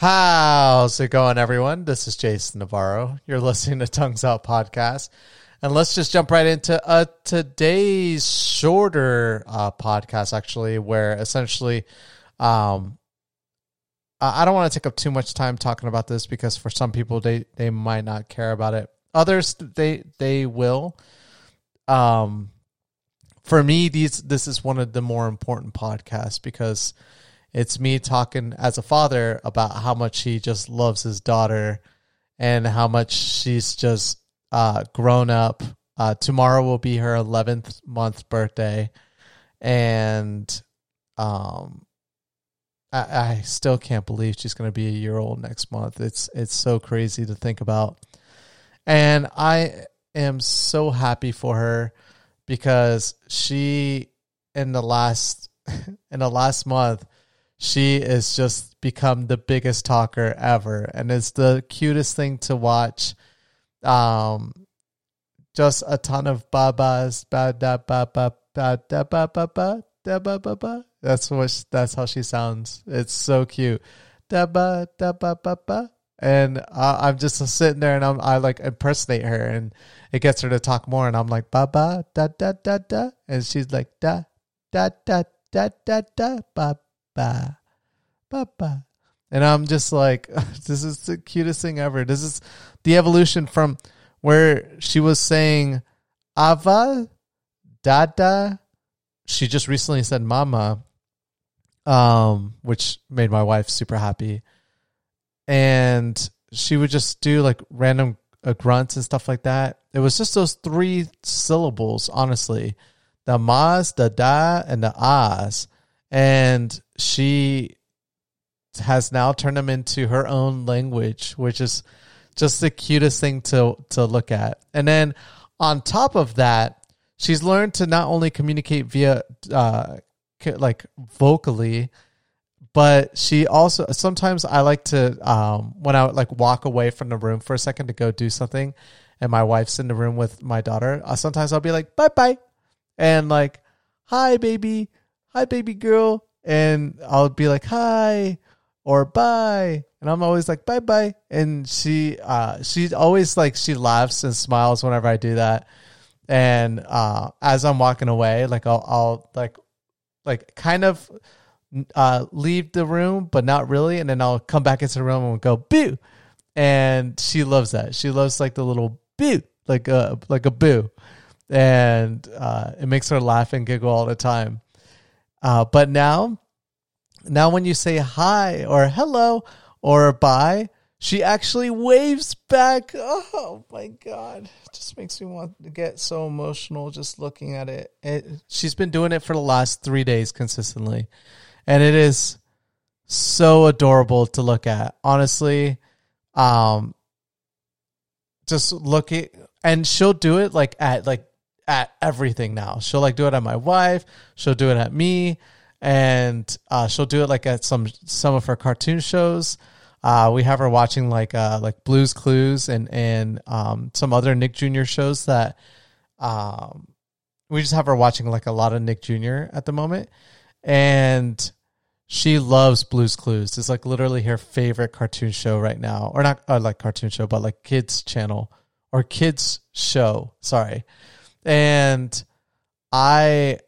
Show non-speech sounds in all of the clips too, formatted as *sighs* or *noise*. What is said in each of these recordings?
How's it going, everyone? This is Jason Navarro. You're listening to Tongues Out Podcast. And let's just jump right into uh, today's shorter uh, podcast, actually, where essentially um, I don't want to take up too much time talking about this because for some people, they, they might not care about it. Others, they they will. Um, for me, these this is one of the more important podcasts because – it's me talking as a father about how much he just loves his daughter and how much she's just uh, grown up. Uh, tomorrow will be her 11th month birthday. And um, I, I still can't believe she's going to be a year old next month. It's it's so crazy to think about. And I am so happy for her because she in the last *laughs* in the last month she is just become the biggest talker ever and it's the cutest thing to watch. Um just a ton of babas ba da ba ba ba da ba ba ba da ba ba ba that's what that's how she sounds. It's so cute. Da ba da ba ba ba and uh, I'm just sitting there and I'm I like impersonate her and it gets her to talk more and I'm like ba ba da da da da and she's like da da da da da da ba ba, ba, And I'm just like, *laughs* this is the cutest thing ever. This is the evolution from where she was saying Ava, Dada. She just recently said Mama, um, which made my wife super happy. And she would just do like random uh, grunts and stuff like that. It was just those three syllables, honestly. The mas, the da, and the as and she has now turned them into her own language, which is just the cutest thing to to look at. And then on top of that, she's learned to not only communicate via uh, like vocally, but she also sometimes I like to um, when I like walk away from the room for a second to go do something, and my wife's in the room with my daughter. Uh, sometimes I'll be like bye bye, and like hi baby, hi baby girl and i'll be like hi or bye. And i'm always like bye bye. And she uh she always like she laughs and smiles whenever i do that. And uh as i'm walking away like i'll, I'll like like kind of uh leave the room but not really. And then i'll come back into the room and go boo. And she loves that. She loves like the little boo like a like a boo. And uh, it makes her laugh and giggle all the time. Uh, but now, now when you say hi or hello or bye, she actually waves back. Oh my god, it just makes me want to get so emotional just looking at it. it. She's been doing it for the last three days consistently, and it is so adorable to look at. Honestly, um, just look at and she'll do it like at like at everything now. She'll like do it at my wife. She'll do it at me, and uh, she'll do it like at some some of her cartoon shows. Uh, we have her watching like uh, like Blue's Clues and and um, some other Nick Jr. shows that um, we just have her watching like a lot of Nick Jr. at the moment, and she loves Blue's Clues. It's like literally her favorite cartoon show right now, or not uh, like cartoon show, but like kids channel or kids show. Sorry, and I,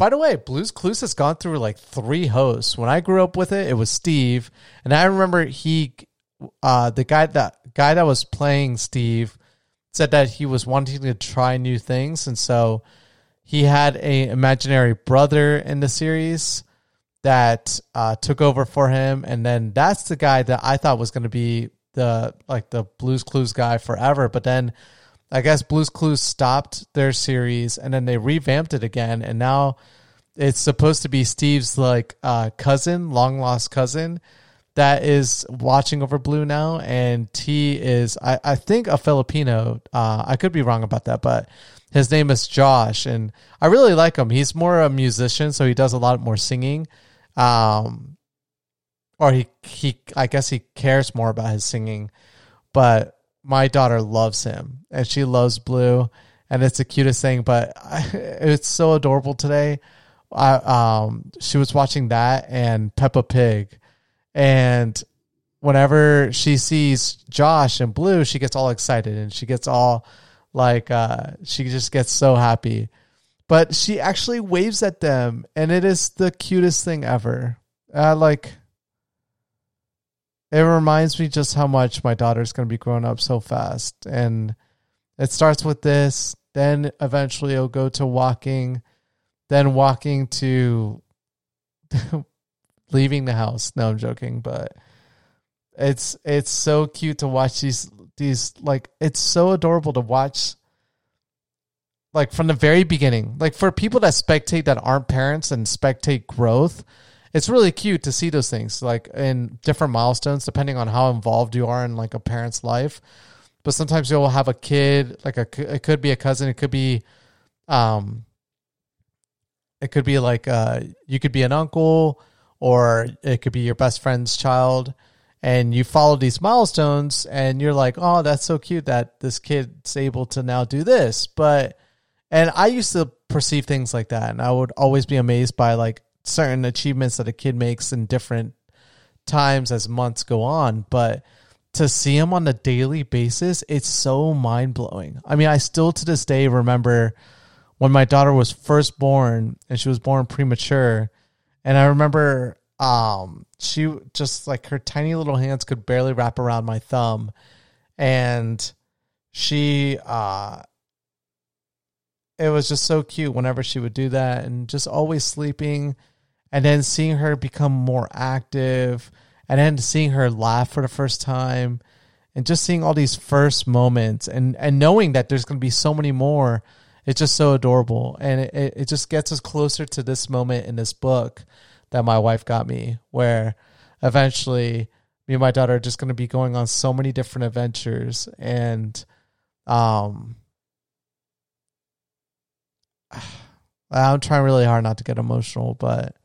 by the way, Blues Clues has gone through like three hosts. When I grew up with it, it was Steve, and I remember he, uh, the guy that guy that was playing Steve, said that he was wanting to try new things, and so he had a imaginary brother in the series that uh, took over for him, and then that's the guy that I thought was going to be the like the Blues Clues guy forever, but then I guess Blues Clues stopped their series and then they revamped it again, and now it's supposed to be Steve's like uh, cousin, long lost cousin, that is watching over Blue now, and he is I, I think a Filipino. Uh, I could be wrong about that, but his name is Josh, and I really like him. He's more a musician, so he does a lot more singing. Um, or he he I guess he cares more about his singing, but my daughter loves him and she loves blue and it's the cutest thing but I, *laughs* it's so adorable today I, um, she was watching that and peppa pig and whenever she sees Josh and Blue, she gets all excited and she gets all like uh she just gets so happy. But she actually waves at them and it is the cutest thing ever. Uh like it reminds me just how much my daughter's going to be growing up so fast. And it starts with this then eventually it'll go to walking then walking to *laughs* leaving the house. No i'm joking but it's it's so cute to watch these these like it's so adorable to watch like from the very beginning. Like for people that spectate that aren't parents and spectate growth it's really cute to see those things like in different milestones depending on how involved you are in like a parent's life. But sometimes you'll have a kid like a it could be a cousin it could be um it could be like uh you could be an uncle or it could be your best friend's child and you follow these milestones and you're like oh that's so cute that this kid's able to now do this. But and i used to perceive things like that and i would always be amazed by like certain achievements that a kid makes in different times as months go on but to see him on a daily basis it's so mind-blowing. I mean i still to this day remember when my daughter was first born and she was born premature and i remember um she just like her tiny little hands could barely wrap around my thumb and she uh it was just so cute whenever she would do that and just always sleeping and then seeing her become more active and then seeing her laugh for the first time and just seeing all these first moments and and knowing that there's going to be so many more it's just so adorable. And it, it just gets us closer to this moment in this book that my wife got me where eventually me and my daughter are just going to be going on so many different adventures and um *sighs* I'm trying really hard not to get emotional but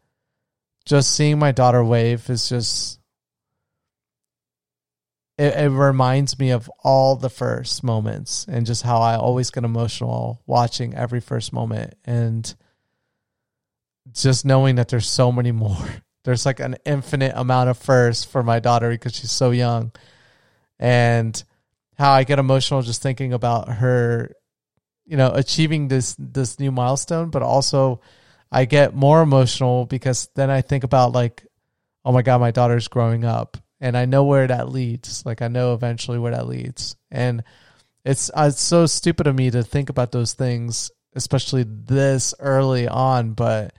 just seeing my daughter wave is just it, it reminds me of all the first moments and just how I always get emotional watching every first moment and just knowing that there's so many more. *laughs* There's like an infinite amount of firsts for my daughter because she's so young. And how I get emotional just thinking about her, you know, achieving this this new milestone, but also I get more emotional because then I think about like, oh my god, my daughter's growing up, and I know where that leads. Like I know eventually where that leads, and it's uh, it's so stupid of me to think about those things, especially this early on. But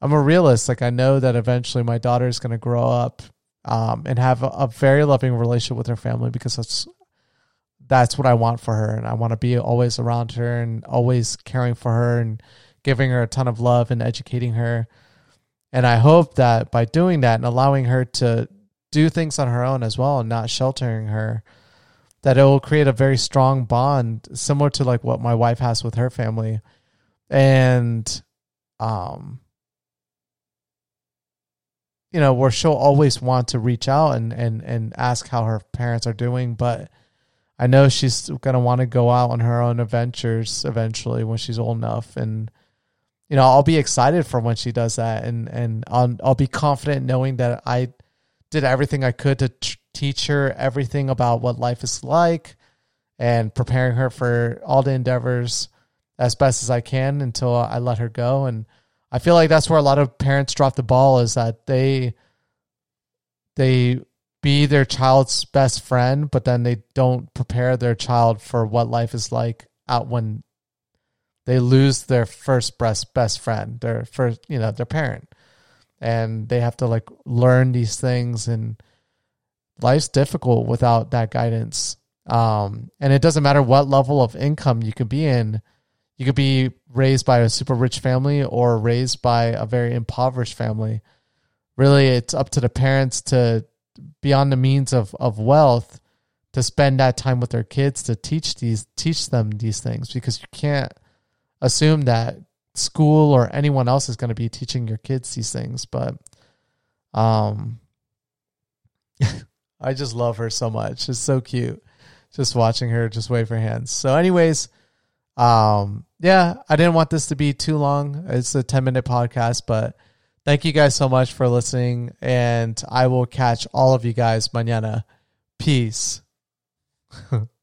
I'm a realist. Like I know that eventually my daughter is going to grow up um, and have a, a very loving relationship with her family because that's that's what I want for her, and I want to be always around her and always caring for her and giving her a ton of love and educating her. And I hope that by doing that and allowing her to do things on her own as well and not sheltering her, that it will create a very strong bond, similar to like what my wife has with her family. And um you know, where she'll always want to reach out and, and, and ask how her parents are doing, but I know she's gonna want to go out on her own adventures eventually when she's old enough and you know, I'll be excited for when she does that, and and I'll I'll be confident knowing that I did everything I could to t- teach her everything about what life is like, and preparing her for all the endeavors as best as I can until I let her go. And I feel like that's where a lot of parents drop the ball is that they they be their child's best friend, but then they don't prepare their child for what life is like out when they lose their first best best friend, their first, you know, their parent, and they have to like learn these things. And life's difficult without that guidance. Um, and it doesn't matter what level of income you could be in. You could be raised by a super rich family or raised by a very impoverished family. Really, it's up to the parents to, beyond the means of, of wealth, to spend that time with their kids to teach these teach them these things because you can't assume that school or anyone else is going to be teaching your kids these things but um *laughs* i just love her so much. It's so cute just watching her just wave her hands. So anyways um yeah i didn't want this to be too long. It's a 10 minute podcast but Thank you guys so much for listening, and I will catch all of you guys mañana. Peace. *laughs*